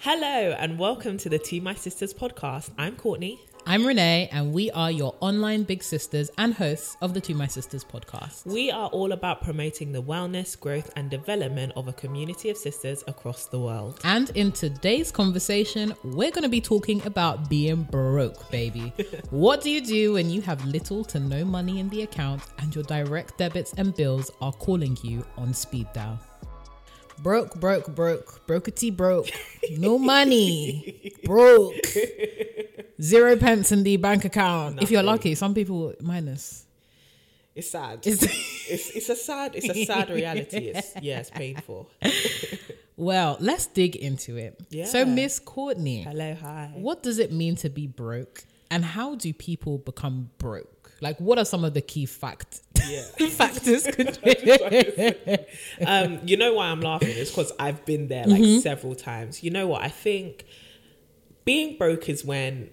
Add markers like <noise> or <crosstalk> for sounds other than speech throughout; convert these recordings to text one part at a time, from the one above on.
Hello, and welcome to the To My Sisters podcast. I'm Courtney. I'm Renee, and we are your online big sisters and hosts of the To My Sisters podcast. We are all about promoting the wellness, growth, and development of a community of sisters across the world. And in today's conversation, we're going to be talking about being broke, baby. <laughs> what do you do when you have little to no money in the account and your direct debits and bills are calling you on speed dial? Broke, broke, broke, brokety broke, no money, broke, zero pence in the bank account. If you're lucky, some people minus. It's sad. It's- <laughs> It's, it's, a sad. It's a sad reality. It's <laughs> yeah, it's painful. Well, let's dig into it. Yeah. So, Miss Courtney, Hello, hi. what does it mean to be broke, and how do people become broke? Like, what are some of the key fact <laughs> Yeah. <laughs> factors? um, you know why I'm laughing is because I've been there like Mm-hmm. several times. You know what? I think being broke is when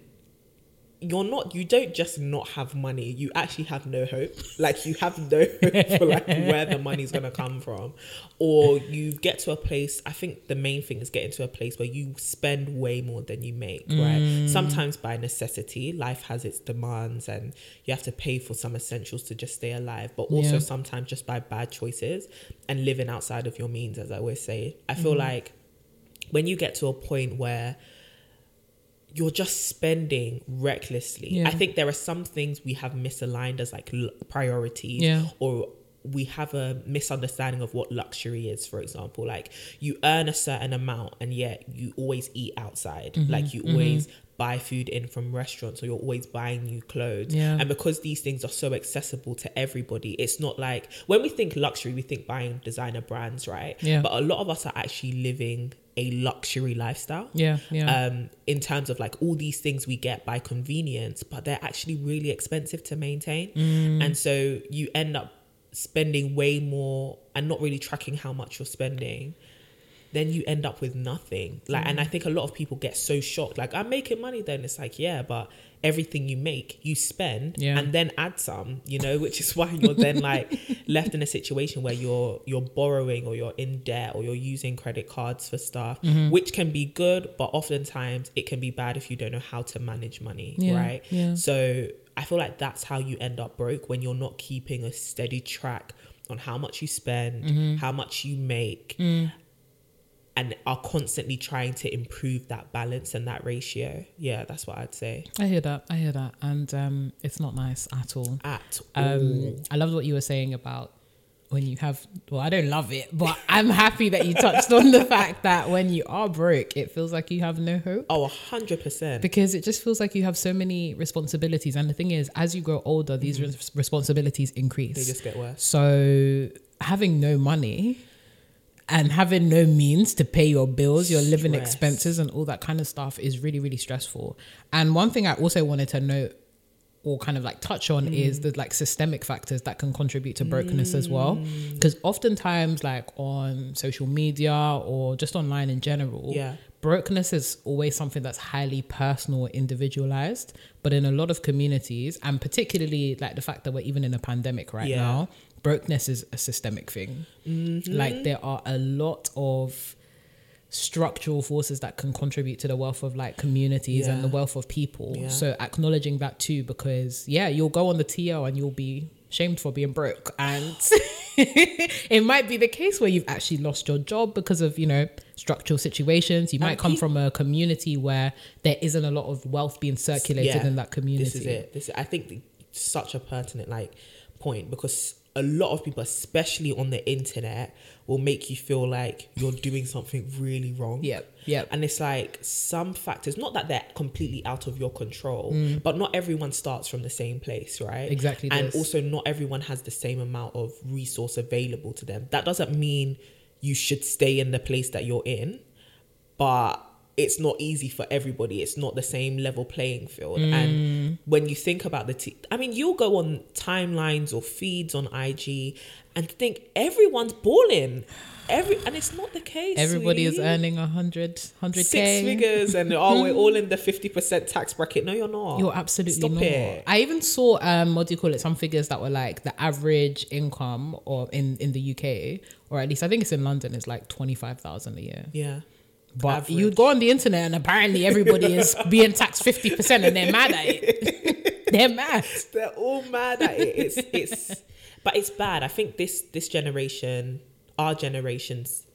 you're not you don't just not have money you actually have no hope. Like you have no hope for like where the <laughs> money's going to come from. Or you get to a place i think the main thing is getting to a place where you spend way more than you make right? Mm. Sometimes by necessity life has its demands and you have to pay for some essentials to just stay alive. But also Yeah. sometimes just by bad choices and living outside of your means as i always say. I feel mm. like when you get to a point where you're just spending recklessly. Yeah. I think there are some things we have misaligned as like l- priorities Yeah. or we have a misunderstanding of what luxury is for example like you earn a certain amount and yet you always eat outside Mm-hmm. like you always buy food in from restaurants or you're always buying new clothes Yeah. and because these things are so accessible to everybody it's not like when we think luxury we think buying designer brands right Yeah. but a lot of us are actually living a luxury lifestyle Yeah, yeah. um, in terms of like all these things we get by convenience, but they're actually really expensive to maintain. Mm. And so you end up spending way more and not really tracking how much you're spending. Then you end up with nothing. Like, and I Mm. think a lot of people get so shocked. Like, I'm making money. Then it's like, yeah, but everything you make, you spend, Yeah. and then add some. You know, which is <laughs> why you're then like left in a situation where you're you're borrowing or you're in debt or you're using credit cards for stuff, Mm-hmm. which can be good, but oftentimes it can be bad if you don't know how to manage money, Yeah, right? yeah. So I feel like that's how you end up broke when you're not keeping a steady track on how much you spend, Mm-hmm. how much you make, Mm. And are constantly trying to improve that balance and that ratio. Yeah, that's what I'd say. I hear that. I hear that, and um, it's not nice at all. At Um, I loved what you were saying about when you have. Well, I don't love it, but <laughs> I'm happy that you touched on the fact that when you are broke, it feels like you have no hope. oh, a hundred percent. because it just feels like you have so many responsibilities and the thing is as you grow older these res- responsibilities increase They just get worse. so having no money and having no means to pay your bills your living Stress. expenses and all that kind of stuff is really really stressful and one thing i also wanted to note or kind of like touch on Mm. is the like systemic factors that can contribute to brokenness as well Mm. because oftentimes like on social media or just online in general Yeah. brokenness is always something that's highly personal or individualized but in a lot of communities and particularly like the fact that we're even in a pandemic right Yeah. now brokenness is a systemic thing. Mm-hmm. like there are a lot of structural forces that can contribute to the wealth of like communities and the wealth of people. Yeah. so acknowledging that too because yeah you'll go on the TL and you'll be shamed for being broke. And <laughs> it might be the case where you've actually lost your job because of you know structural situations. You might And come from a community where there isn't a lot of wealth being circulated in that community This is it. This I think such a pertinent like point because a lot of people, especially on the internet, will make you feel like you're doing something really wrong. Yep, yep. And it's like some factors, not that they're completely out of your control, but not everyone starts from the same place, right? Mm. Exactly And this. also, not everyone has the same amount of resource available to them. That doesn't mean you should stay in the place that you're in but it's not easy for everybody it's not the same level playing field Mm. and when you think about the t- i mean you'll go on timelines or feeds on ig and think everyone's balling every and it's not the case Everybody is earning a hundred, hundred six figures and oh we're <laughs> all in the 50% tax bracket no you're not You're absolutely Stop not. it. I even saw um what do you call it? Some figures that were like the average income or in in the UK or at least I think it's in London is like twenty five thousand a year. yeah But Average. you go on the internet and apparently everybody is <laughs> being taxed fifty percent and they're mad at it. <laughs> they're mad. they're all mad at it. It's it's but it's bad. I think this this generation, our generation's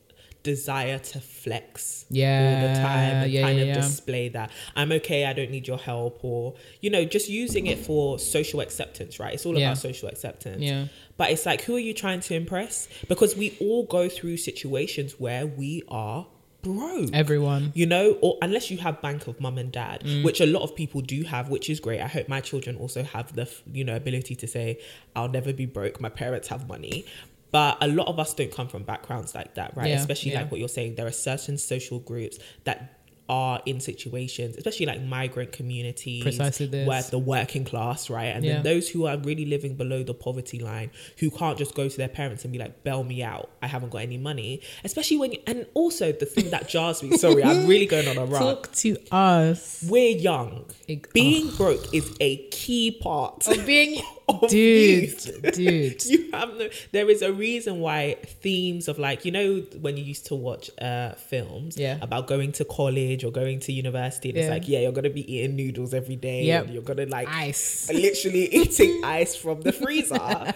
desire to flex yeah all the time and yeah, kind yeah, of yeah. display that I'm okay, I don't need your help or you know, just using it for social acceptance, right? It's all about social acceptance. Yeah. But it's like who are you trying to impress? Because we all go through situations where we are broke Everyone. you know or unless you have bank of mum and dad Mm. which a lot of people do have which is great i hope my children also have the you know ability to say i'll never be broke my parents have money but a lot of us don't come from backgrounds like that right Yeah, especially yeah. like what you're saying there are certain social groups that are in situations especially like migrant communities Precisely this. where the working class right and Yeah. then those who are really living below the poverty line who can't just go to their parents and be like bail me out i haven't got any money especially when and also the thing that jars me sorry i'm really going on a run Talk to us. we're young Ex- being oh. broke is a key part Of being <laughs> dude, dude. <laughs> you have no there is a reason why themes of like you know when you used to watch uh films Yeah. about going to college or going to university and it's like yeah you're gonna be eating noodles every day Yep. and you're gonna like Ice. <laughs> literally eating ice from the freezer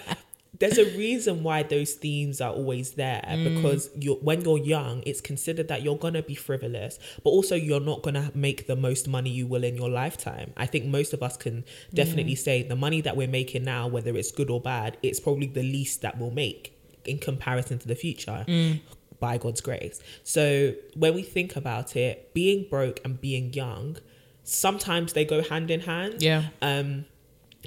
there's a reason why those themes are always there Mm. because you're when you're young it's considered that you're gonna be frivolous but also you're not gonna make the most money you will in your lifetime i think most of us can definitely say the money that we're making now whether it's good or bad it's probably the least that we'll make in comparison to the future Mm. by god's grace so when we think about it being broke and being young sometimes they go hand in hand Yeah. um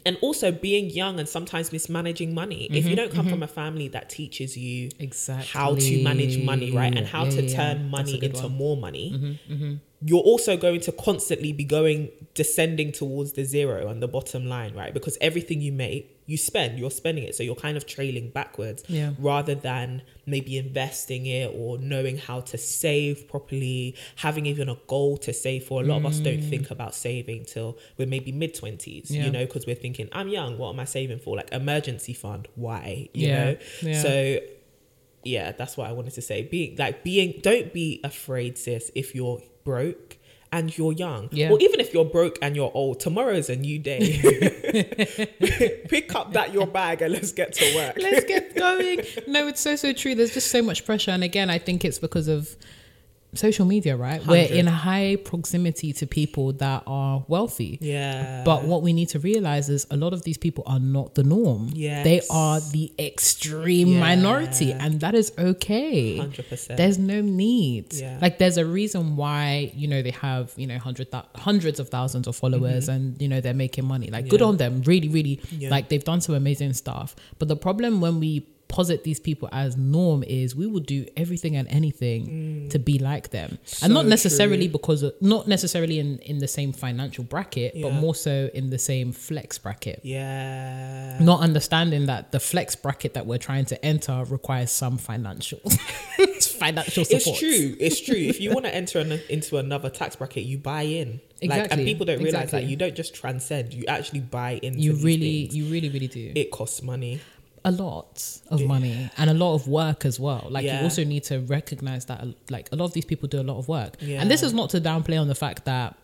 and also being young and sometimes mismanaging money if you don't come from a family that teaches you Mm-hmm, Exactly. how to manage money right and how Yeah, to yeah, turn money into one. Mm-hmm, more money you're also going to constantly be going descending towards the zero and the bottom line right because everything you make you spend you're spending it so you're kind of trailing backwards Yeah. rather than maybe investing it or knowing how to save properly having even a goal to save for a lot of us don't think about saving till we're maybe mid 20s Mm. Yeah. you know because we're thinking i'm young what am i saving for like emergency fund why you Yeah, know yeah. so yeah that's what i wanted to say being like being don't be afraid sis if you're broke and you're young Yeah. or even if you're broke and you're old tomorrow's a new day <laughs> <laughs> pick up that your bag and let's get to work Let's get <laughs> going. No, it's so so true. There's just so much pressure, and again, I think it's because of social media, right? We're 100. in high proximity to people that are wealthy. yeah But what we need to realize is a lot of these people are not the norm. Yeah. They are the extreme Yeah. minority, and that is okay. 100% There's no need. Yeah. Like, there's a reason why, you know, they have, you know, hundred thou- hundreds of thousands of followers and, you know, they're making money. Like, good Mm-hmm. On them. Really, really, Yeah. like, they've done some amazing stuff. But the problem when we posit these people as norm is we will do everything and anything to be like them and not Mm. Necessarily true. because of, not necessarily in in the same financial bracket but more so in the same flex bracket yeah not understanding that the flex bracket that we're trying to enter requires some financial <laughs> financial support It's true. It's true. if you <laughs> want to enter an, into another tax bracket, you buy in. Like, Exactly. and people don't realize Exactly. that you don't just transcend; you actually buy into. you really things. you really really do It costs money. A lot of money and a lot of work as well. Like Yeah. you also need to recognize that like a lot of these people do a lot of work. And this is not to downplay on the fact that,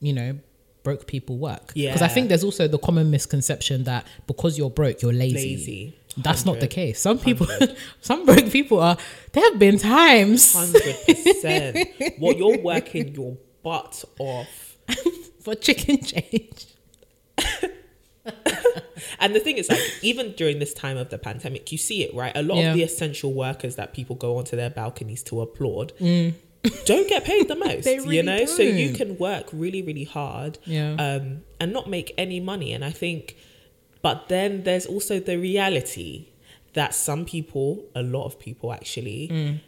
you know, broke people work. Because I think there's also the common misconception that because you're broke, you're lazy. Lazy. That's not the case. Some people, <laughs> some broke people are. There have been times Hundred percent. <laughs> What you're working your butt off. <laughs> for chicken change. And the thing is, like, <laughs> even during this time of the pandemic, you see it, right? A lot Yeah. of the essential workers that people go onto their balconies to applaud <laughs> don't get paid the most. Mm. They really you know, so you can work really, really hard, Yeah. um, and not make any money. And I think, but then there's also the reality that some people, a lot of people actually, Mm.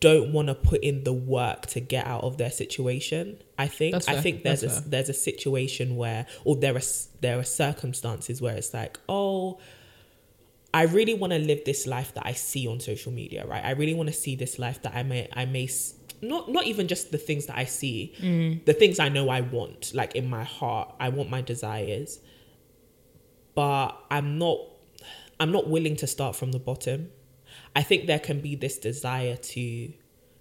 Don't want to put in the work to get out of their situation. I think I think there's That's a fair. there's a situation where or there are there are circumstances where it's like, "Oh, I really want to live this life that I see on social media, right? I really want to see this life that I may I may s- not not even just the things that I see, mm. the things I know I want, like in my heart. I want my desires, but I'm not I'm not willing to start from the bottom. I think there can be this desire to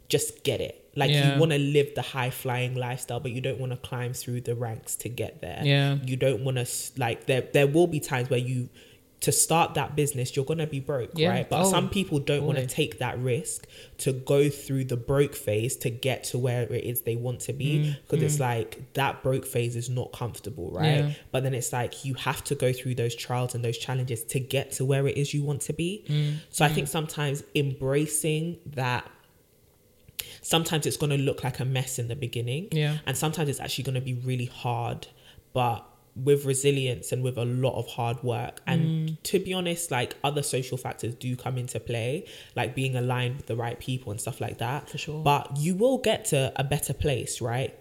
just get it. Like Yeah. you want to live the high flying lifestyle, but you don't want to climb through the ranks to get there. Yeah. You don't want to like there. There will be times where you to start that business, you're gonna be broke, Yeah. right? But Oh, some people don't want to take that risk to go through the broke phase to get to where it is they want to be because it's like that broke phase is not comfortable, right? Mm, Yeah. But then it's like you have to go through those trials and those challenges to get to where it is you want to be. Mm, So I think sometimes embracing that sometimes it's going to look like a mess in the beginning Yeah. and sometimes it's actually going to be really hard but with resilience and with a lot of hard work and Mm. to be honest like other social factors do come into play like being aligned with the right people and stuff like that For sure. but you will get to a better place right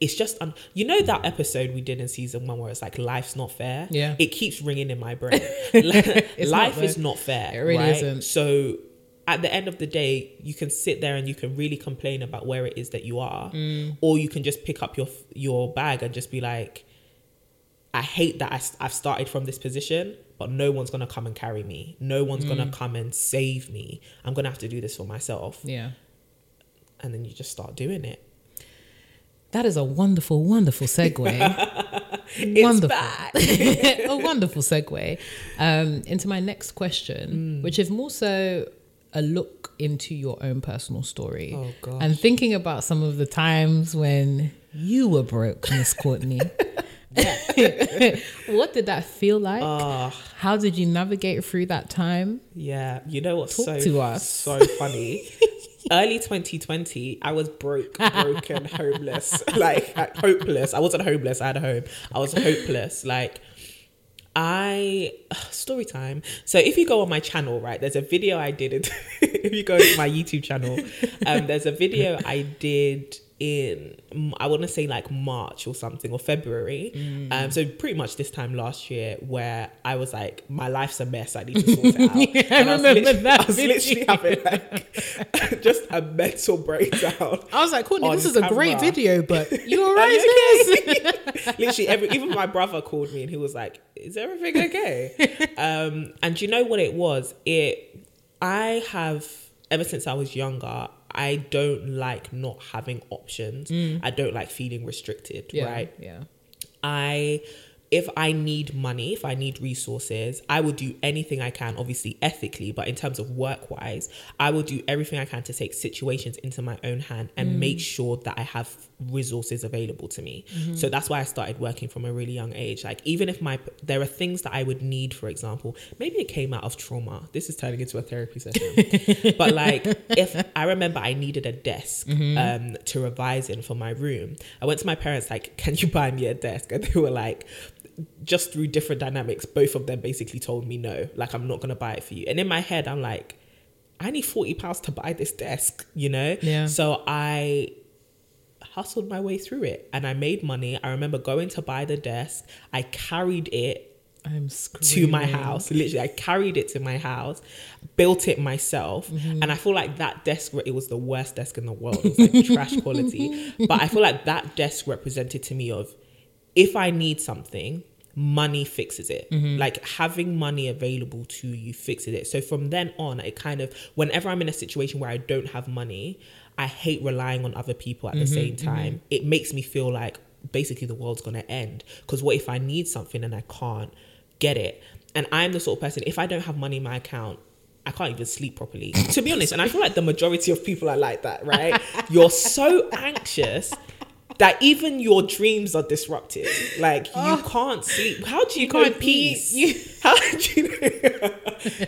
it's just um, you know that episode we did in season one where it's like life's not fair Yeah. it keeps ringing in my brain <laughs> <laughs> It's not, life is not fair It really right? isn't. so at the end of the day you can sit there and you can really complain about where it is that you are Mm. or you can just pick up your your bag and just be like i hate that I, have started from this position but no one's gonna come and carry me no one's Mm. gonna come and save me i'm gonna have to do this for myself Yeah. and then you just start doing it That is a wonderful, wonderful segue. <laughs> It's wonderful. <laughs> a wonderful segue um, into my next question, Mm. which is more so a look into your own personal story. Oh. And thinking about some of the times when you were broke, Miss Courtney. <laughs> <laughs> what did that feel like? Ah. How did you navigate through that time? Yeah, you know what's Talk so to us. so funny? <laughs> Early 2020, I was broke, broken, homeless, <laughs> like uh, hopeless. I wasn't homeless. I had a home. I was hopeless. Like I story time. So if you go on my channel, right, there's a video I did. If you go to my YouTube channel, um, there's a video I did in I want to say like March or something or February. Mm. Um, so pretty much this time last year, where I was like, my life's a mess. I need to sort it out. <laughs> Yeah, I And remember that I was literally having like <laughs> just a mental breakdown. I was like, Courtney, this is a great video, but <laughs> you all Are right? you sis? literally every even my brother called me and he was like is everything okay um and you know what it was it i have ever since i was younger i don't like not having options i don't like feeling restricted Mm. yeah, right Yeah. I if I need money, if I need resources, I will do anything I can, obviously ethically, but in terms of work wise, I will do everything I can to take situations into my own hand and mm. make sure that I have resources available to me. Mm-hmm. So that's why I started working from a really young age. Like even if my there are things that I would need, for example, maybe it came out of trauma. This is turning into a therapy session. <laughs> but like if I remember I needed a desk mm-hmm. um to revise in for my room, I went to my parents like, "Can you buy me a desk?" And they were like, just through different dynamics, both of them basically told me no, like I'm not gonna buy it for you. And in my head, I'm like, I need forty pounds to buy this desk, you know? Yeah. So I hustled my way through it and I made money. I remember going to buy the desk. I carried it I'm to my house. Literally, I carried it to my house, built it myself, Mm-hmm. and I feel like that desk. It was the worst desk in the world. It was like trash quality, <laughs> but I feel like that desk represented to me of if I need something, money fixes it. Mm-hmm. Like having money available to you fixes it. So from then on, it kind of whenever I'm in a situation where I don't have money, I hate relying on other people at the Mm-hmm, same time. It makes me feel like basically the world's gonna end. Because what if I need something and I can't get it? And I'm the sort of person if I don't have money in my account. I can't even sleep properly, to be honest. And I feel like the majority of people are like that, right? <laughs> You're so anxious that even your dreams are disrupted. Like you ah. can't sleep. How do you, You go can't peace? eat. <laughs> How do you?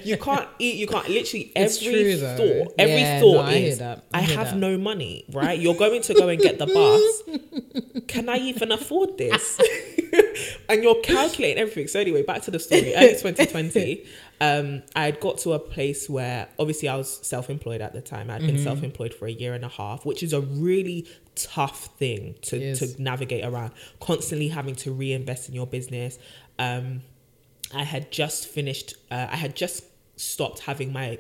You can't eat. You can't. Literally every true, thought. Every Yeah, thought no, I is. I, I hear have that. no money. Right? You're going to go and get the bus. <laughs> Can I even afford this? <laughs> and you're calculating everything. So anyway, back to the story. Early <laughs> 2020, um, I had got to a place where obviously I was self employed at the time. I'd been Mm-hmm. self employed for a year and a half, which is a really tough thing to, to navigate around. Constantly having to reinvest in your business. Um, I had just finished. Uh, I had just stopped having my.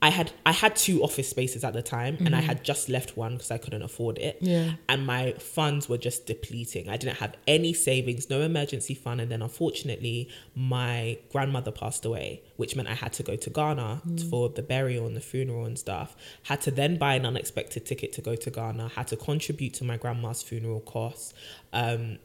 I had I had two office spaces at the time, and I had just left one because I couldn't afford it. Mm-hmm. Yeah. And my funds were just depleting. I didn't have any savings, no emergency fund, and then unfortunately, my grandmother passed away, which meant I had to go to Ghana Mm. for the burial and the funeral and stuff. Had to then buy an unexpected ticket to go to Ghana. Had to contribute to my grandma's funeral costs. Um,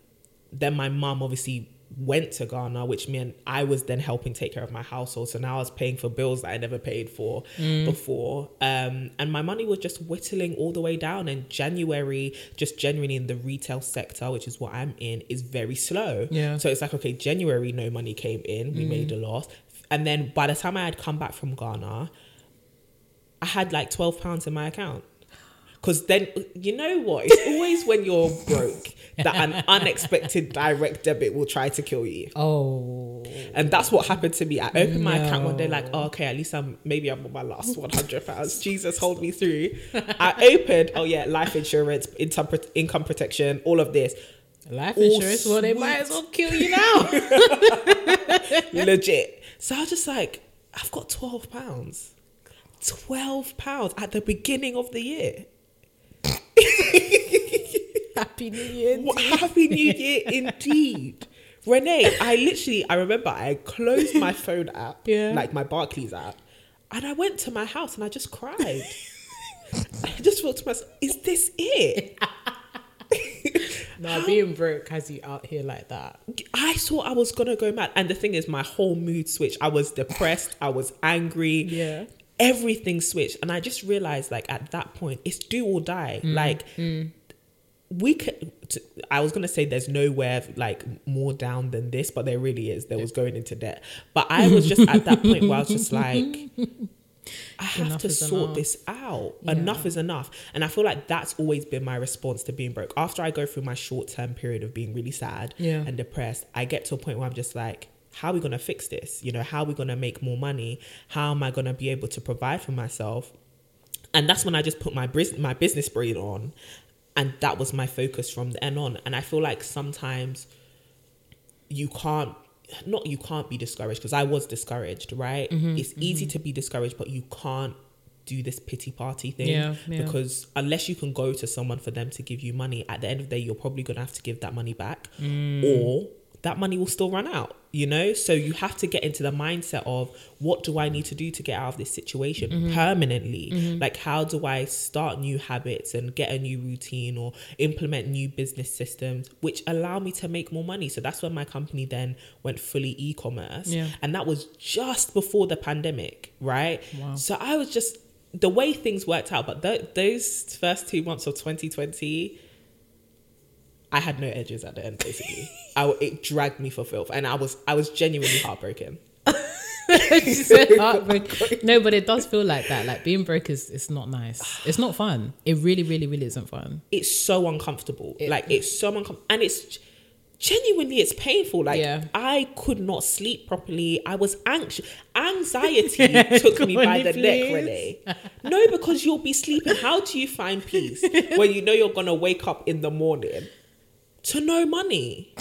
then my mum obviously went to Ghana, which meant I was then helping take care of my household. So now I was paying for bills that I never paid for before. Um, and my money was just whittling all the way down. And January, just generally in the retail sector, which is what I'm in, is very slow. Yeah. So it's like, okay, January, no money came in. We made a loss. And then by the time I had come back from Ghana, I had like 12 pounds in my account. Because then, you know what? It's always when you're broke that an <laughs> unexpected direct debit will try to kill you. Oh, And that's what happened to me. I opened my account one day, like, oh, okay, at least I'm maybe I'm on my last 100 pounds. Jesus, hold me through. I opened, oh, yeah, life insurance, income, income protection, all of this. life insurance. Well, they might as well kill you now. <laughs> Legit. So I was just like, I've got 12 pounds. 12 pounds at the beginning of the year. <laughs> Happy New Year. What, Happy New Year indeed. Renee, I literally, I remember I closed my phone app, <laughs> Yeah. like my Barclays app, and I went to my house and I just cried. <laughs> I just thought to myself, is this it? Now being broke has you out here like that. I thought I was gonna go mad. And the thing is, my whole mood switched. I was depressed, I was angry. Yeah. Everything switched. And I just realized, like, at that point, it's do or die. Mm, like, mm. we could, I was going to say there's nowhere like more down than this but there really is there was going into debt but i was just at that point where i was just like <laughs> i have Enough to sort enough. this out Yeah. enough is enough and i feel like that's always been my response to being broke after i go through my short-term period of being really sad Yeah. and depressed i get to a point where i'm just like how are we going to fix this you know how are we going to make more money how am i going to be able to provide for myself and that's when I just put my bris- my business brain on, and that was my focus from then on. And I feel like sometimes you can't, not you can't be discouraged because I was discouraged, right? Mm-hmm, it's easy to be discouraged, but you can't do this pity party thing Yeah, yeah. because unless you can go to someone for them to give you money, at the end of the day, you're probably gonna have to give that money back, Mm. or that money will still run out. You know, so you have to get into the mindset of what do I need to do to get out of this situation Mm-hmm. permanently? Like, how do I start new habits and get a new routine or implement new business systems which allow me to make more money? So that's when my company then went fully e commerce. Yeah. And that was just before the pandemic, right? Wow. So I was just, the way things worked out, but th- those first two months of 2020, I had no edges at the end. Basically, I, it dragged me for filth, and I was I was genuinely heartbroken. <laughs> No, but it does feel like that. Like being broke is it's not nice. It's not fun. It really, really, really isn't fun. It's so uncomfortable. It- like it's so uncomfortable, and it's genuinely it's painful. Like Yeah. I could not sleep properly. I was anxious. Anxiety <laughs> took me by the please. neck, Renee. No, because you'll be sleeping. How do you find peace <laughs> when you know you're gonna wake up in the morning to no money?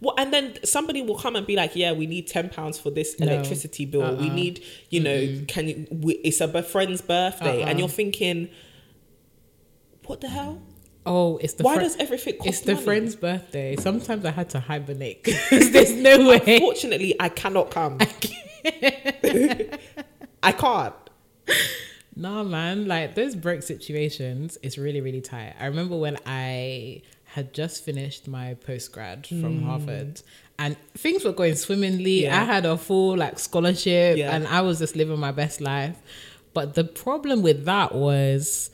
What, and then somebody will come and be like, "Yeah, we need ten pounds for this No. electricity bill. We Uh-uh. need, you know, can you? We, it's a friend's birthday, Uh-uh. and you're thinking, what the hell? Oh, it's the Why fri- does everything cost it's the money? friend's birthday. Sometimes I had to hibernate <laughs> because there's no way. Fortunately, I cannot come. <laughs> I can't. Nah, man. Like those broke situations, it's really, really tight. I remember when I had just finished my post grad from hmm. Harvard, and things were going swimmingly. Yeah. I had a full like scholarship, Yeah. and I was just living my best life. But the problem with that was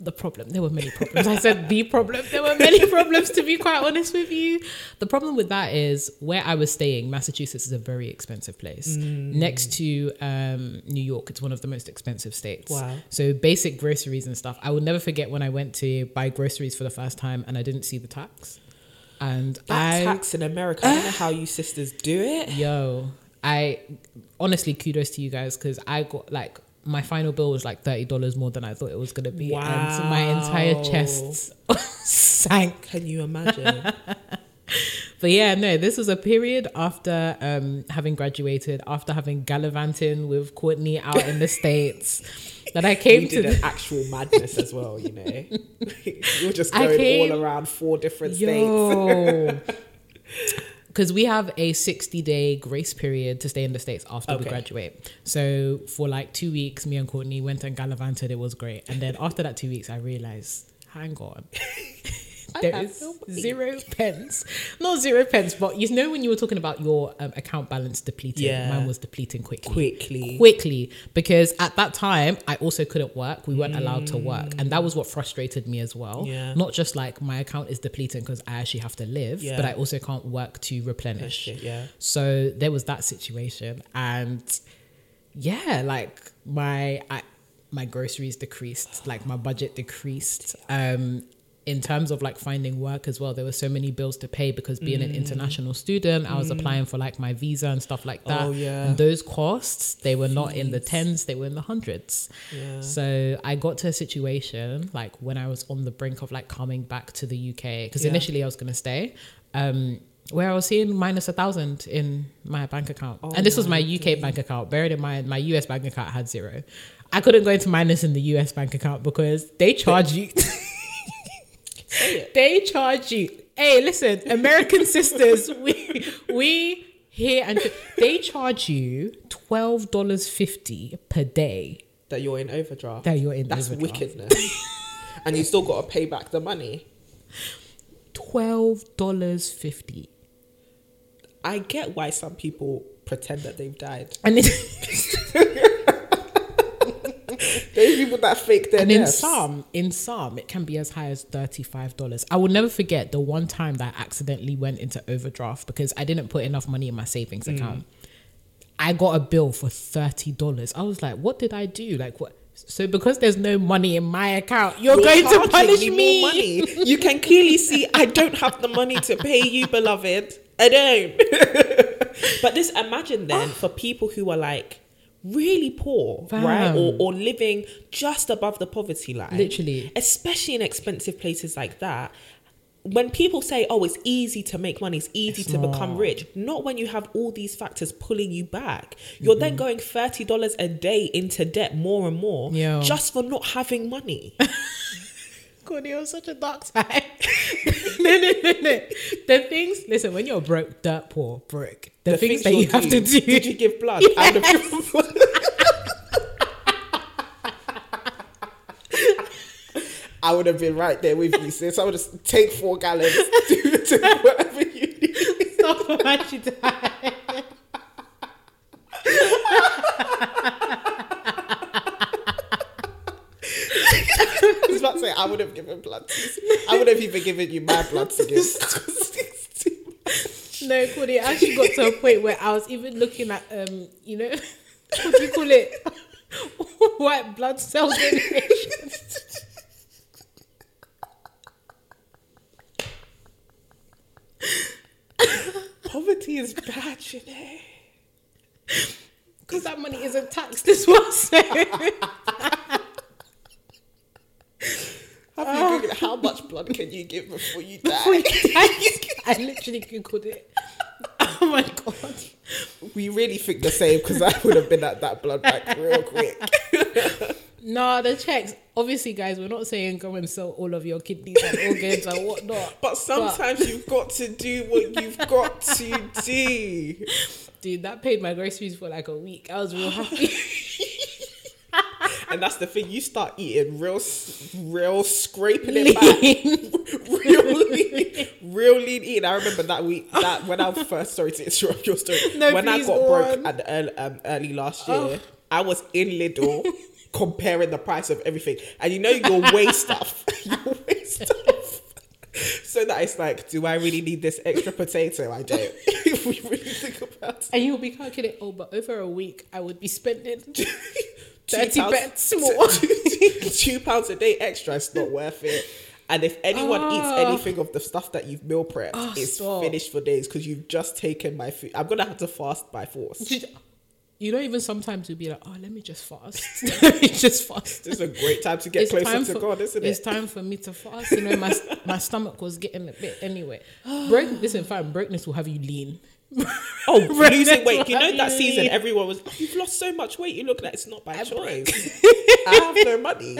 the, problem. There were many problems. I said the problem. There were many <laughs> problems, to be quite honest with you. The problem with that is where I was staying, Massachusetts is a very expensive place. Mm. Next to um, New York, it's one of the most expensive states. Wow. So basic groceries and stuff. I will never forget when I went to buy groceries for the first time and I didn't see the tax. and That I tax in America, I don't know how you sisters do it. Yo, I honestly kudos to you guys because I got like my final bill was like thirty dollars more than I thought it was gonna be, and my entire chest <laughs> sank. Can you imagine? <laughs> But yeah, no, this was a period after um, having graduated, after having gallivanting with Courtney out in the states, that I came to did the an actual madness as well, you know. <laughs> you were just going came- all around four different states. Because we have a 60 day grace period to stay in the States after we Okay. graduate. So for like two weeks, me and Courtney went and gallivanted. It was great. And then after that two weeks, I realized, hang on. <laughs> There is no zero pence. Not zero pence, but you know when you were talking about your um, account balance depleting, Yeah. mine was depleting quickly. Quickly. Quickly. Because at that time, I also couldn't work. We weren't allowed to work. And that was what frustrated me as well. Yeah. Not just like my account is depleting because I actually have to live, Yeah. but I also can't work to replenish. Shit, yeah. So there was that situation, and yeah, like my I, my groceries decreased, like my budget decreased. Um, in terms of like finding work as well, there were so many bills to pay because being an international student, I was applying for like my visa and stuff like that. Oh, yeah. And those costs, they were not in the tens, they were in the hundreds. Yeah. So I got to a situation like when I was on the brink of like coming back to the UK because Yeah. initially I was gonna stay, um, where I was seeing minus a thousand in my bank account, Oh and this was my UK bank account. Buried in mind my US bank account had zero. I couldn't go into minus in the US bank account because they charge you. <laughs> <laughs> they charge you. Hey, listen, American <laughs> sisters, we we here and they charge you twelve dollars fifty per day That you're in overdraft. that you're in That's overdraft. wickedness. <laughs> and you still got to pay back the money. Twelve dollars fifty, I get why some people pretend that they've died. and it, Those people that fake their and in some in some it can be as high as thirty five dollars. I will never forget the one time that I accidentally went into overdraft because I didn't put enough money in my savings Mm. account. I got a bill for thirty dollars. I was like, "What did I do? Like what?" So because there's no money in my account, you're, You're going to punish me money. You can clearly see I don't have the money to pay you, beloved. I don't. <laughs> but this imagine then for people who are like really poor, right? Or or living just above the poverty line. Literally. Especially in expensive places like that. When people say, "Oh, it's easy to make money, it's easy It's to become rich," not when you have all these factors pulling you back. You're Mm-hmm. then going thirty dollars a day into debt, more and more, Yo. just for not having money. <laughs> You're such a dark side. <laughs> no, no, no, no. The things, listen, when you're broke, dirt poor, broke. The, things, that you'll you have to do. Did you give blood? <laughs> The- <laughs> I would have been right there with you, sis. I would just take four gallons, do, do whatever you need. Stop for my she died. I was about to say I would have given blood. I would have even given you my blood to give. <laughs> No, Cody, it actually got to a point where I was even looking at, um, you know, <laughs> what do you call it? <laughs> White blood cell donation. Poverty is bad, you know. Because that money isn't taxed as well. So. Have you Googled blood can you give before you die? <laughs> I literally googled it. Oh my god! we really think the same because I would have been at that blood bank real quick. <laughs> No, the checks. Obviously, guys, we're not saying go and sell all of your kidneys and organs and whatnot. <laughs> But sometimes you've got to do what you've got to do. dude, that paid my groceries for like a week. I was real happy. And that's the thing, you start eating real, real scraping it back, <laughs> real lean, real lean eating. I remember that week, that when I first, sorry to interrupt your story, No, when I got go broke on. at the early, um, early last year, Oh. I was in Lidl comparing the price of everything. And you know, you'll weigh <laughs> stuff, you'll weigh stuff. So that it's like, do I really need this extra potato? I don't. <laughs> if we really think about it. and you'll be calculating, oh, but over a week, I would be spending 30 pounds- pence <laughs> more. <laughs> two pounds a day extra is not worth it And if anyone Oh. eats ah. anything of the stuff that you've meal prepped, ah, it's stop. finished for days because you've just taken my food. I'm gonna have to fast by force. You know, even sometimes you'll be like, oh, let me just fast. <laughs> let me just fast. This is a great time to get closer to for, God, isn't it? it's time for me to fast. You know, my my stomach was getting a bit anyway. Break listen, fam, breakness will have you lean. <laughs> Oh, losing weight. You know that season, everyone was, oh, you've lost so much weight. You look like it's not by choice. <laughs> <laughs> I have no money.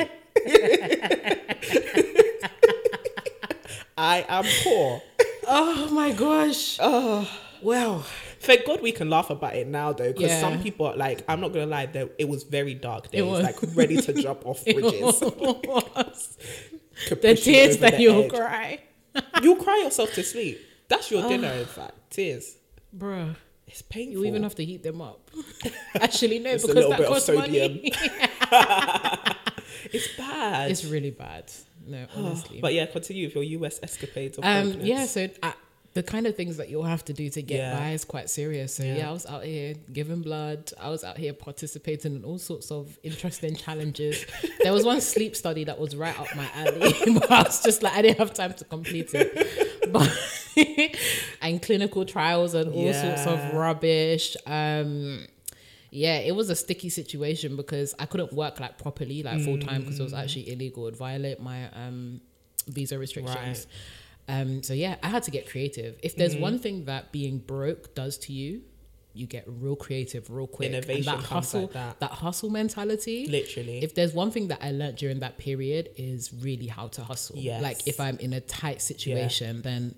I am poor. Oh my gosh. Oh well. Thank God we can laugh about it now, though, because Yeah. some people, like, I'm not gonna lie, though, it was very dark days, was. like ready to jump off bridges. The tears that the you'll edge. cry. You'll cry yourself to sleep. That's your dinner, in fact. Tears. Bruh. It's painful. You even have to heat them up. <laughs> Actually, no, a because that bit of costs sodium. money. <laughs> <laughs> It's bad. it's really bad. No, <sighs> honestly. But yeah, continue with your US escapades. Um, yeah, so uh, the kind of things that you'll have to do to get Yeah. by is quite serious. So yeah. Yeah. I was out here giving blood. I was out here participating in all sorts of interesting challenges. There was one sleep study that was right up my alley, but I was just like I didn't have time to complete it. But <laughs> and clinical trials and all sorts of rubbish. Um, yeah, it was a sticky situation because I couldn't work like properly, like full time, because it was actually illegal. It violate my um, visa restrictions. Um, so yeah, I had to get creative. If there's one thing that being broke does to you, you get real creative real quick. And Innovation that comes hustle, like that. hustle mentality. Literally. If there's one thing that I learned during that period is really how to hustle. Yes. Like if I'm in a tight situation, then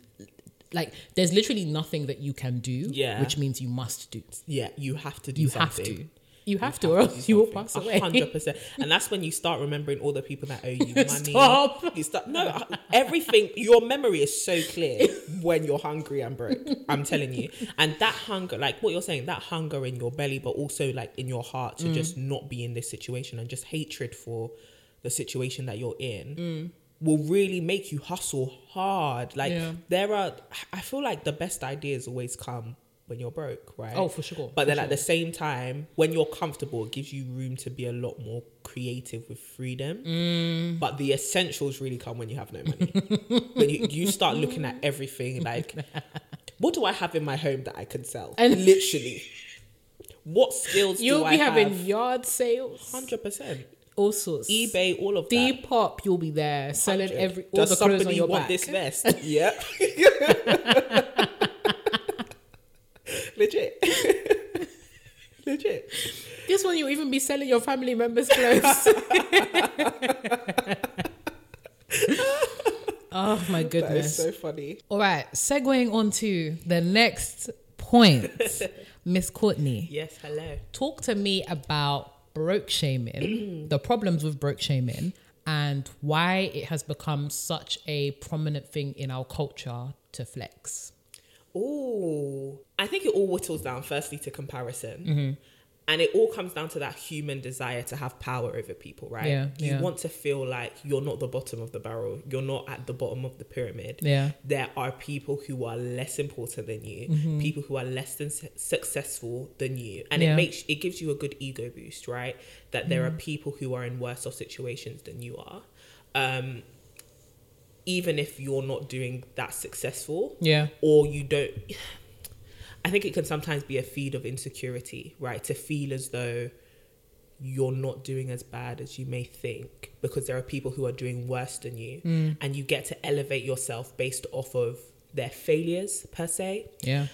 like there's literally nothing that you can do. Yeah. Which means you must do. yeah, you have to do You something. have to. You have to, or else you will pass away. hundred percent, and that's when you start remembering all the people that owe you <laughs> money. Stop. You start no everything. Your memory is so clear when you're hungry and broke. I'm telling you, and that hunger, like what you're saying, that hunger in your belly, but also like in your heart Mm. to just not be in this situation and just hatred for the situation that you're in. Mm. Will really make you hustle hard. Like Yeah. there are, I feel like the best ideas always come when you're broke, right? Oh, for sure, But for then sure. at the same time, when you're comfortable, it gives you room to be a lot more creative with freedom. Mm. But the essentials really come when you have no money. <laughs> when you, you start looking at everything like, what do I have in my home that I can sell? And- literally, what skills You'll be having have? yard sales, Hundred percent. All sorts. eBay, all of that. Depop, you'll be there selling 100. every all Does the clothes on somebody your want back. this vest? <laughs> yeah. <laughs> Legit. <laughs> Legit. This one you'll even be selling your family members' clothes. oh my That goodness. is so funny. All right, segueing on to the next point. Miss Courtney, Yes, hello. talk to me about broke shaming, <clears throat> the problems with broke shaming, and why it has become such a prominent thing in our culture to flex. Oh, I think it all whittles down firstly to comparison. Mm-hmm. And it all comes down to that human desire to have power over people, right? Yeah, you yeah. want to feel like you're not the bottom of the barrel. You're not at the bottom of the pyramid. Yeah. There are people who are less important than you, people who are less than su- successful than you. And Mm-hmm. Yeah. it makes it gives you a good ego boost, right? That there are people who are in worse off situations than you are. Um, even if you're not doing that successful, Yeah. or you don't i think it can sometimes be a feed of insecurity right to feel as though you're not doing as bad as you may think because there are people who are doing worse than you mm. and you get to elevate yourself based off of their failures per se Yeah.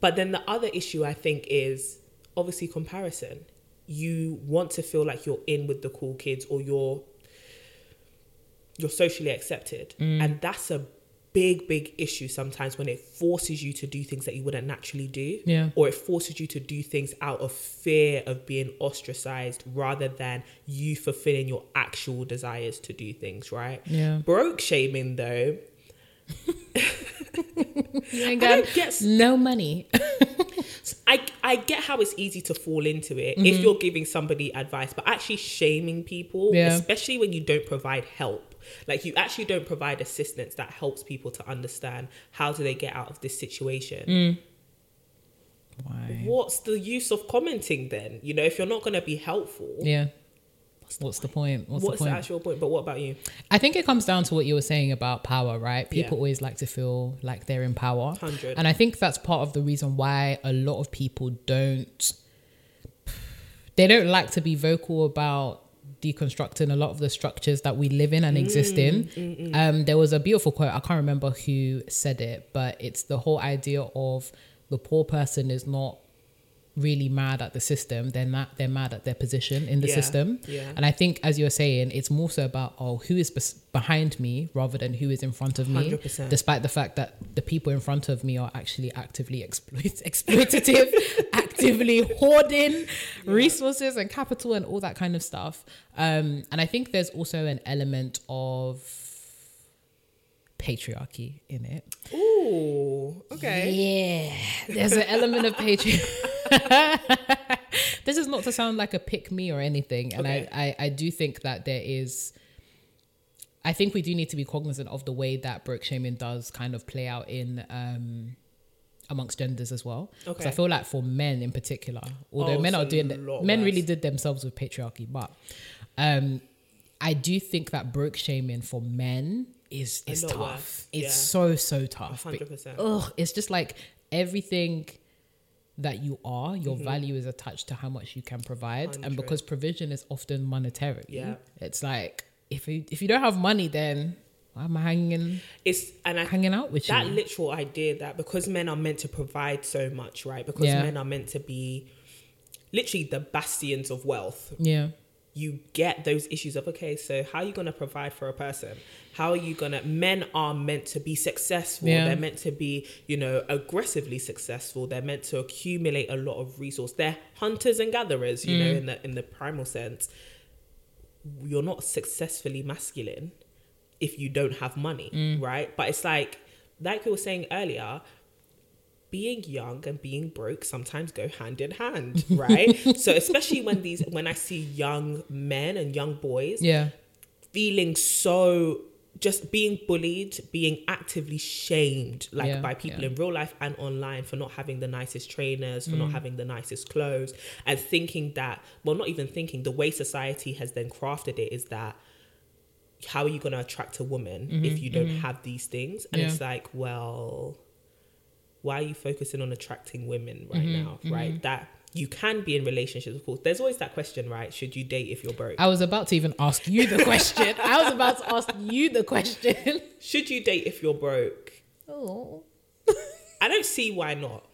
but then the other issue I think is obviously comparison. You want to feel like you're in with the cool kids or you're you're socially accepted. Mm. And that's a big, big issue sometimes when it forces you to do things that you wouldn't naturally do. Yeah. Or it forces you to do things out of fear of being ostracized rather than you fulfilling your actual desires to do things, right? Yeah. Broke shaming though, <laughs> You <laughs> ain't got no money. <laughs> I I get how it's easy to fall into it Mm-hmm. if you're giving somebody advice, but actually shaming people, Yeah. especially when you don't provide help, like you actually don't provide assistance that helps people to understand how do they get out of this situation. Mm. Why? What's the use of commenting then? You know, if you're not going to be helpful, Yeah. What's the point? What's, What's the the, point? actual point? But what about you? I think it comes down to what you were saying about power, right? People Yeah. always like to feel like they're in power. 100. And I think that's part of the reason why a lot of people don't they don't like to be vocal about deconstructing a lot of the structures that we live in and exist in. Mm, mm, mm. Um, there was a beautiful quote, I can't remember who said it, but it's the whole idea of the poor person is not really mad at the system they're not they're mad at their position in the Yeah, system yeah. and i think as you're saying it's more so about oh who is bes- behind me rather than who is in front of me 100%. despite the fact that the people in front of me are actually actively exploit <laughs> exploitative <laughs> actively hoarding resources and capital and all that kind of stuff um and i think there's also an element of patriarchy in it Ooh, okay. yeah, there's an element of patriarchy. <laughs> <laughs> this is not to sound like a pick me or anything, and Okay. I, I I do think that there is. I think we do need to be cognizant of the way that broke shaming does kind of play out in um, amongst genders as well. Because Okay. I feel like for men in particular, although Oh, men are doing men really did themselves with patriarchy, but um, I do think that broke shaming for men is is tough. worse, It's yeah. so so tough. 100%. Ugh, it's just like everything that you are, your Mm-hmm. value is attached to how much you can provide, and because provision is often monetary, Yeah. it's like if you if you don't have money, then why am I hanging It's and I hanging out with that you? literal idea that because men are meant to provide so much, right? Because Yeah. men are meant to be literally the bastions of wealth. yeah, You get those issues of okay, so how are you gonna provide for a person? How are you gonna? Men are meant to be successful. Yeah. They're meant to be, you know, aggressively successful. They're meant to accumulate a lot of resource. They're hunters and gatherers, you know, Mm. in the in the primal sense. You're not successfully masculine if you don't have money, Mm. right? But it's like, like we were saying earlier, being young and being broke sometimes go hand in hand, <laughs> right? so especially when these, when I see young men and young boys yeah, feeling so just being bullied, being actively shamed, like Yeah, by people yeah. in real life and online for not having the nicest trainers, Mm. for not having the nicest clothes, and thinking that, well, not even thinking, the way society has then crafted it is that how are you going to attract a woman if you don't have these things? And Mm-hmm, Yeah. it's like, well, why are you focusing on attracting women right Mm-hmm, now? Right? That you can be in relationships, of course. There's always that question, right? Should you date if you're broke? I was about to even ask you the question. <laughs> I was about to ask you the question. Should you date if you're broke? Oh, <laughs> I don't see why not.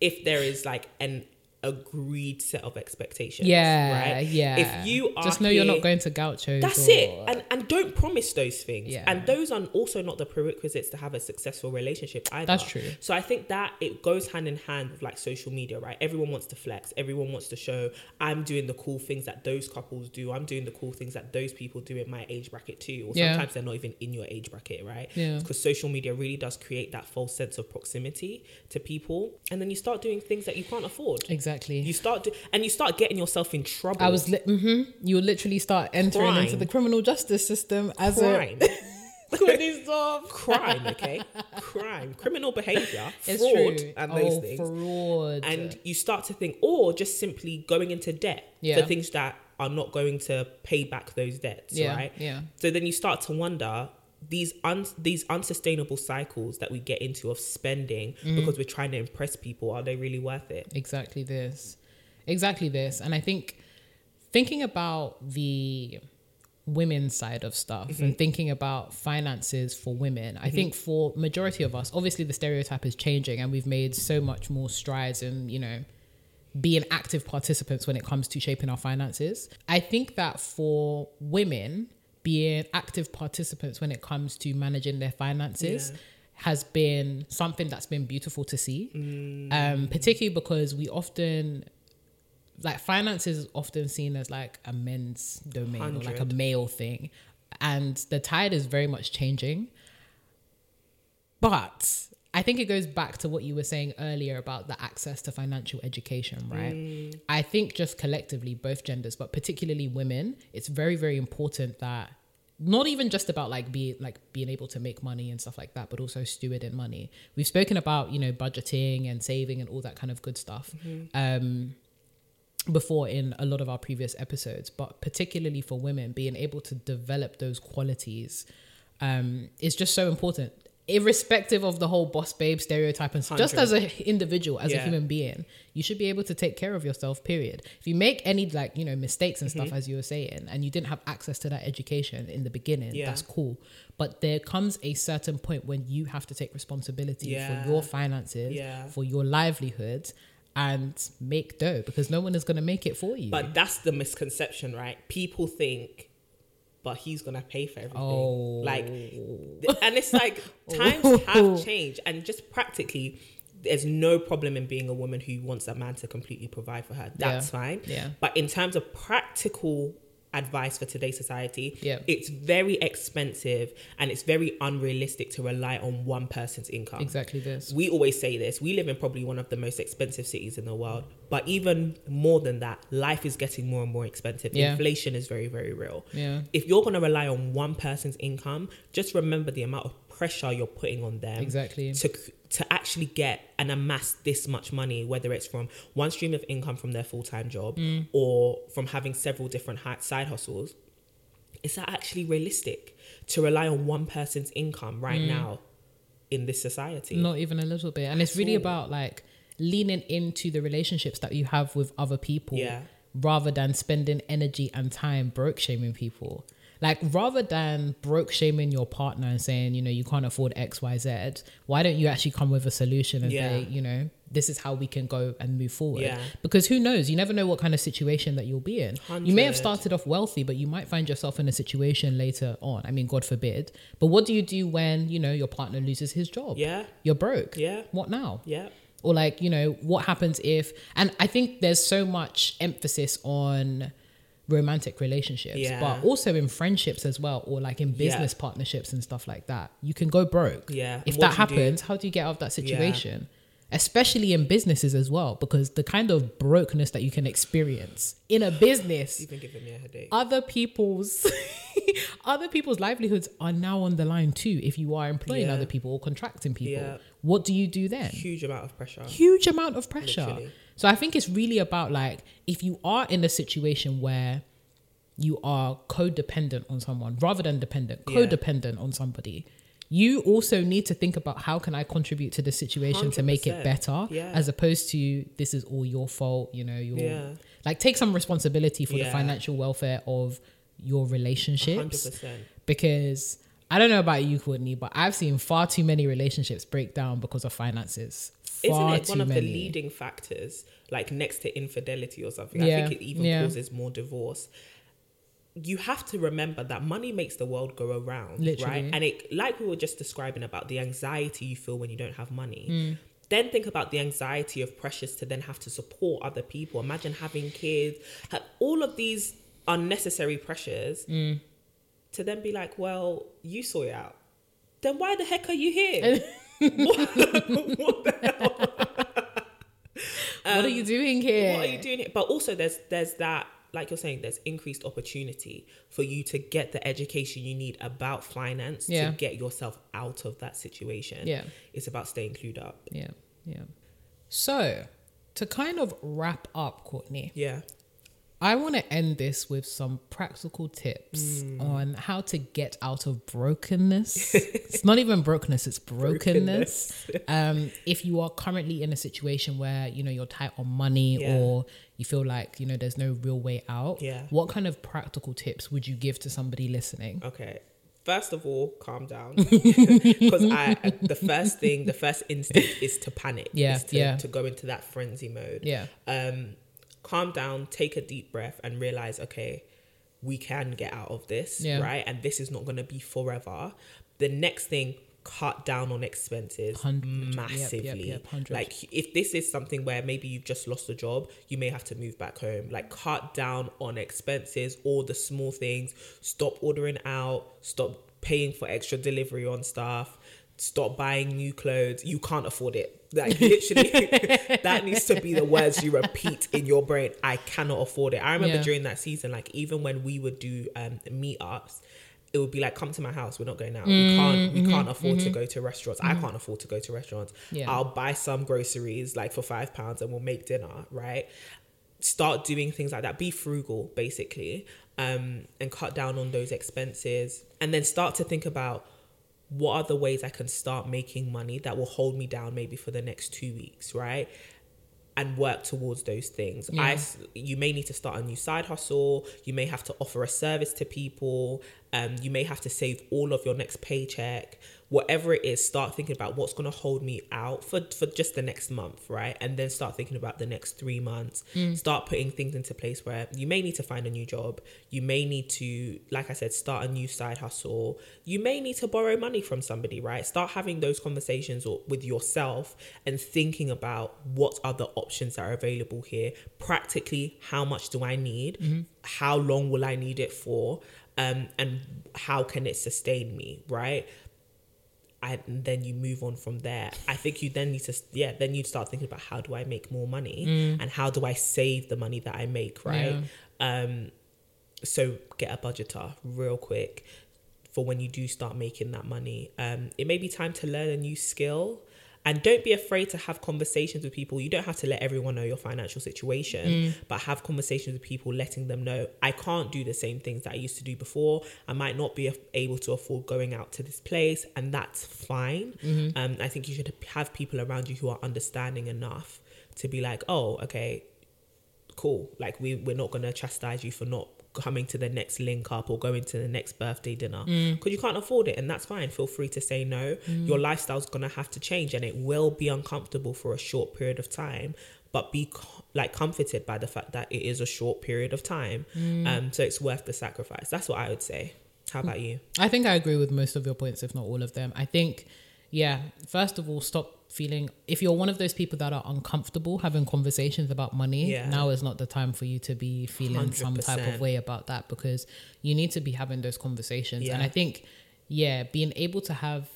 If there is like an agreed set of expectations. yeah, Right? yeah. If you are just know you're not going to gauchos. That's or- it. And and don't promise those things. Yeah. And those are also not the prerequisites to have a successful relationship either. That's true. So I think that it goes hand in hand with like social media, right? Everyone wants to flex. Everyone wants to show I'm doing the cool things that those couples do. I'm doing the cool things that those people do in my age bracket too. Or Yeah. sometimes they're not even in your age bracket, right? Yeah. Because social media really does create that false sense of proximity to people. And then you start doing things that you can't afford. exactly. You start do- and you start getting yourself in trouble. I was, li- hmm you literally start entering into the criminal justice system as crime. a <laughs> of- crime, <laughs> okay? crime, criminal behavior, It's fraud, true. and those oh, things. fraud. And you start to think, or just simply going into debt Yeah. for things that are not going to pay back those debts, Yeah, right? yeah. So then you start to wonder these un- these unsustainable cycles that we get into of spending Mm-hmm. because we're trying to impress people. Are they really worth it? exactly this exactly this and i think thinking about the women's side of stuff Mm-hmm. and thinking about finances for women i think for majority of us obviously the stereotype is changing and we've made so much more strides and you know being active participants when it comes to shaping our finances i think that for women being active participants when it comes to managing their finances Yeah. has been something that's been beautiful to see. Um, particularly because we often like finances is often seen as like a men's domain or like a male thing. And the tide is very much changing. But i think it goes back to what you were saying earlier about the access to financial education right? I think just collectively both genders but particularly women it's very very important that not even just about like being like being able to make money and stuff like that but also stewarding money. We've spoken about you know budgeting and saving and all that kind of good stuff um before in a lot of our previous episodes, but particularly for women, being able to develop those qualities um, is just so important. Irrespective of the whole boss babe stereotype, and s- just as an individual, as a human being, you should be able to take care of yourself. Period. If you make any like you know mistakes and Mm-hmm. stuff, as you were saying, and you didn't have access to that education in the beginning, Yeah. that's cool. But there comes a certain point when you have to take responsibility Yeah. for your finances, Yeah. for your livelihood, and make dough because no one is going to make it for you. But that's the misconception, right? People think, but he's gonna pay for everything. Oh. Like, and it's like <laughs> times have oh. changed, and just practically, there's no problem in being a woman who wants a man to completely provide for her. That's Yeah. fine. Yeah. But in terms of practical advice for today's society, Yeah. it's very expensive and it's very unrealistic to rely on one person's income. exactly this. We always say this. We live in probably one of the most expensive cities in the world. But even more than that, life is getting more and more expensive. Yeah. Inflation is very, very real. Yeah. If you're going to rely on one person's income, just remember the amount of pressure you're putting on them Exactly. to to actually get and amass this much money, whether it's from one stream of income from their full time job Mm. or from having several different side hustles. Is that actually realistic to rely on one person's income Mm. right now in this society? Not even a little bit. And it's really all. about like leaning into the relationships that you have with other people Yeah. rather than spending energy and time broke shaming people. Like rather than broke shaming your partner and saying, you know, you can't afford X, Y, Z, why don't you actually come with a solution and Yeah. say, you know, this is how we can go and move forward. Yeah. Because who knows? You never know what kind of situation that you'll be in. You may have started off wealthy, but you might find yourself in a situation later on. I mean, God forbid. But what do you do when, you know, your partner loses his job? Yeah. You're broke. Yeah. What now? Yeah. Or like, you know, what happens if and I think there's so much emphasis on romantic relationships, Yeah. but also in friendships as well, or like in Yeah. business partnerships and stuff like that. You can go broke. Yeah. If And that what do happens, how do you get out of that situation? Especially in businesses as well, because the kind of brokenness that you can experience in a business You've been giving me a headache. other people's <laughs> other people's livelihoods are now on the line too if you are employing Yeah. other people or contracting people Yeah. what do you do then Huge amount of pressure. huge amount of pressure Literally. So i think it's really about like if you are in a situation where you are codependent on someone rather than dependent Yeah. codependent on somebody you also need to think about how can i contribute to the situation to make it better Yeah. as opposed to this is all your fault you know you're Yeah. like take some responsibility for the financial welfare of your relationships 100%. because I don't know about you, Courtney, but I've seen far too many relationships break down because of finances. Isn't it one of many. the leading factors, like next to infidelity or something? Yeah, I think it even yeah. causes more divorce. You have to remember that money makes the world go around, Literally. right? And it, like we were just describing about the anxiety you feel when you don't have money. Hmm. Then think about the anxiety of pressures to then have to support other people. Imagine having kids, have all of these unnecessary pressures Hmm. to then be like, well, you saw it out. Then why the heck are you here? <laughs> what, <laughs> what the hell? what are you doing here? Um, What are you doing here? But also, there's there's that, like you're saying, there's increased opportunity for you to get the education you need about finance Yeah. to get yourself out of that situation. Yeah. it's about staying clued up. Yeah, yeah. So, to kind of wrap up, Courtney, Yeah, I want to end this with some practical tips Hmm. on how to get out of brokenness. it's not even brokenness, it's brokenness. um, if you are currently in a situation where, you know, you're tight on money Yeah. or you feel like, you know, there's no real way out, Yeah. what kind of practical tips would you give to somebody listening? Okay. First of all, calm down <laughs> <laughs> because I the first thing, the first instinct is to panic. Yeah, is to, yeah. to go into that frenzy mode. Yeah. Um, calm down, take a deep breath, and realize, okay, we can get out of this, Yeah. right? And this is not going to be forever. The next thing, cut down on expenses Hundred. Yep, yep, massively. yep. Like if this is something where maybe you've just lost a job, you may have to move back home. Like cut down on expenses, all the small things. Stop ordering out. Stop paying for extra delivery on stuff. Stop buying new clothes. You can't afford it. Like literally, <laughs> that needs to be the words you repeat in your brain. I cannot afford it. I remember Yeah. during that season, like even when we would do um, meetups, it would be like, "Come to my house. We're not going out. we can't. We can't afford to go to restaurants. I can't afford to go to restaurants. Yeah. I'll buy some groceries like for five pounds and we'll make dinner, right? start doing things like that. Be frugal, basically, um, and cut down on those expenses, and then start to think about what are the ways I can start making money that will hold me down maybe for the next two weeks, right? And work towards those things. I you may need to start a new side hustle. You may have to offer a service to people. Um, you may have to save all of your next paycheck. Whatever it is, start thinking about what's going to hold me out for for just the next month, right? And then start thinking about the next three months. Start putting things into place where you may need to find a new job. You may need to, like I said, start a new side hustle. You may need to borrow money from somebody, right? Start having those conversations or- with yourself and thinking about what are the options that are available here. Practically, how much do I need? How long will I need it for? Um, and how can it sustain me, right? and then you move on from there. I think you then need to, yeah, then you start thinking about how do I make more money and how do I save the money that I make, right? Um, so get a budgeter real quick for when you do start making that money. Um, it may be time to learn a new skill. And don't be afraid to have conversations with people. You don't have to let everyone know your financial situation, but have conversations with people, letting them know I can't do the same things that I used to do before. I might not be able to afford going out to this place, and that's fine. Um, I think you should have people around you who are understanding enough to be like, oh, okay, cool. Like we we're not gonna chastise you for not coming to the next link up or going to the next birthday dinner. Mm. Because you can't afford it and that's fine. Feel free to say no. Mm. Your lifestyle's gonna have to change and it will be uncomfortable for a short period of time but be like comforted by the fact that it is a short period of time. Mm. Um so it's worth the sacrifice. That's what i would say. How about you? I think I agree with most of your points, if not all of them. I think, yeah, first of all, stop feeling if you're one of those people that are uncomfortable having conversations about money, Yeah. now is not the time for you to be feeling some type of way about that because you need to be having those conversations. And I think, yeah, being able to have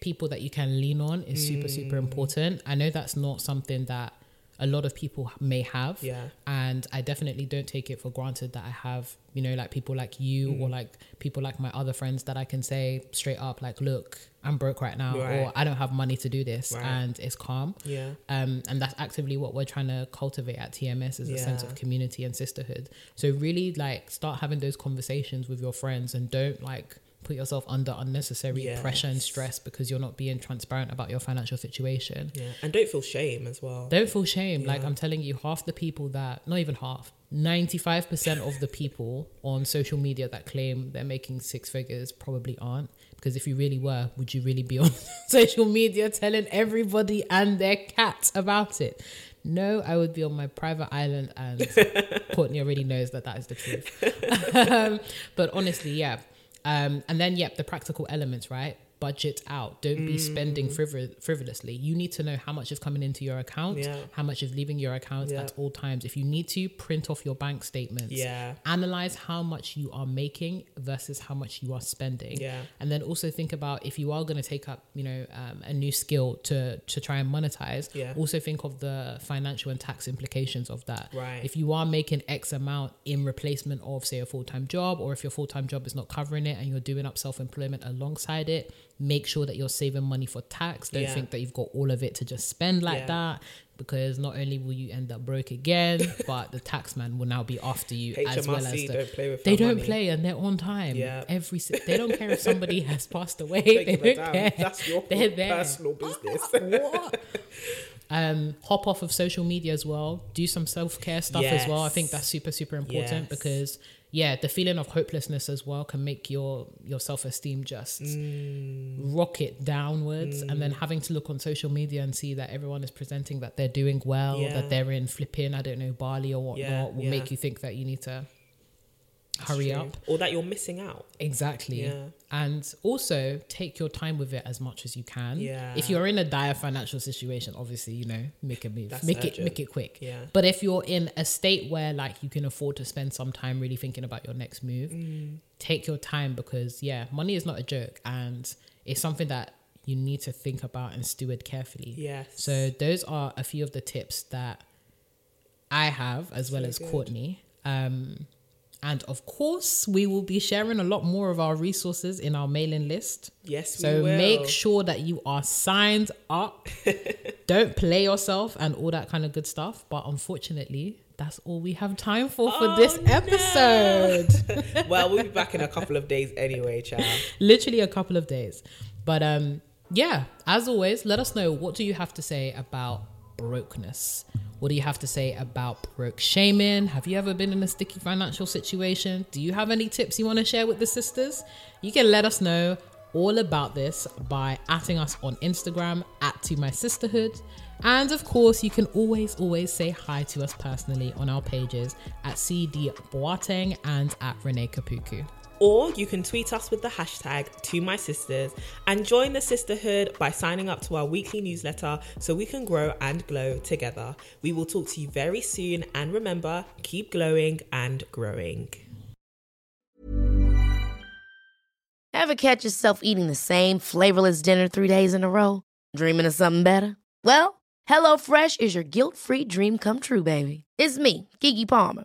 people that you can lean on is super, Mm. super important. I know that's not something that a lot of people may have Yeah. and I definitely don't take it for granted that I have, you know, like people like you or Mm. like people like my other friends that I can say straight up, like, look, I'm broke right now, Right. or I don't have money to do this, Right. and it's calm. yeah Um, and that's actively what we're trying to cultivate at TMS is a sense of community and sisterhood. So really, like, start having those conversations with your friends and don't like put yourself under unnecessary pressure and stress because you're not being transparent about your financial situation. yeah and don't feel shame as well Don't feel shame. Like I'm telling you, half the people that, not even half, 95% of the people on social media that claim they're making six figures probably aren't. Because if you really were, would you really be on <laughs> social media telling everybody and their cat about it? No, I would be on my private island, and <laughs> Courtney already knows that that is the truth. <laughs> um, but honestly, yeah. Um, and then, yep, the practical elements, right? Budget out. Don't be spending Mm. frivol- frivolously. You need to know how much is coming into your account, Yeah. how much is leaving your account Yeah. at all times. If you need to, print off your bank statements. Yeah. Analyze how much you are making versus how much you are spending. Yeah. And then also think about if you are going to take up, you know, um, a new skill to to try and monetize. Yeah. Also think of the financial and tax implications of that. Right. If you are making X amount in replacement of, say, a full time job, or if your full time job is not covering it and you're doing up self employment alongside it, make sure that you're saving money for tax. Don't Yeah. think that you've got all of it to just spend like Yeah. that. Because not only will you end up broke again, <laughs> but the tax man will now be after you as well as the, don't play with they don't money. play and they're on time. Yeah. Every they don't care if somebody <laughs> has passed away. Take they don't care. That's your they're there. personal business. <laughs> what? Um, hop off of social media as well. Do some self care stuff as well. I think that's super super important Yes. because yeah, the feeling of hopelessness as well can make your your self esteem just Mm. rocket downwards, and then having to look on social media and see that everyone is presenting that they're doing well, Yeah. that they're in flipping I don't know Bali or whatnot Yeah, will yeah. make you think that you need to hurry True. up. or that you're missing out. Exactly. Yeah. And also take your time with it as much as you can. Yeah. If you're in a dire financial situation, obviously, you know, make a move. That's make it make it quick. Yeah. But if you're in a state where like you can afford to spend some time really thinking about your next move, Mm. take your time because yeah, money is not a joke and it's something that you need to think about and steward carefully. Yes. So those are a few of the tips that I have as well So as good. Courtney. Um, and of course, we will be sharing a lot more of our resources in our mailing list. Yes, we So make sure that you are signed up. <laughs> Don't play yourself and all that kind of good stuff. But unfortunately, that's all we have time for for Oh, this no. episode. <laughs> well, we'll be back in a couple of days anyway, child. <laughs> Literally a couple of days. But um yeah, as always, let us know what do you have to say about brokenness? What do you have to say about broke shaming? Have you ever been in a sticky financial situation? Do you have any tips you want to share with the sisters? You can let us know all about this by atting us on Instagram at to my sisterhood. And of course, you can always, always say hi to us personally on our pages at CD Boateng and at Renee Kapuku. Or you can tweet us with the hashtag to my sisters and join the sisterhood by signing up to our weekly newsletter so we can grow and glow together. We will talk to you very soon and remember, keep glowing and growing. Ever catch yourself eating the same flavorless dinner three days in a row? Dreaming of something better? Well, HelloFresh is your guilt free dream come true, baby. It's me, Gigi Palmer.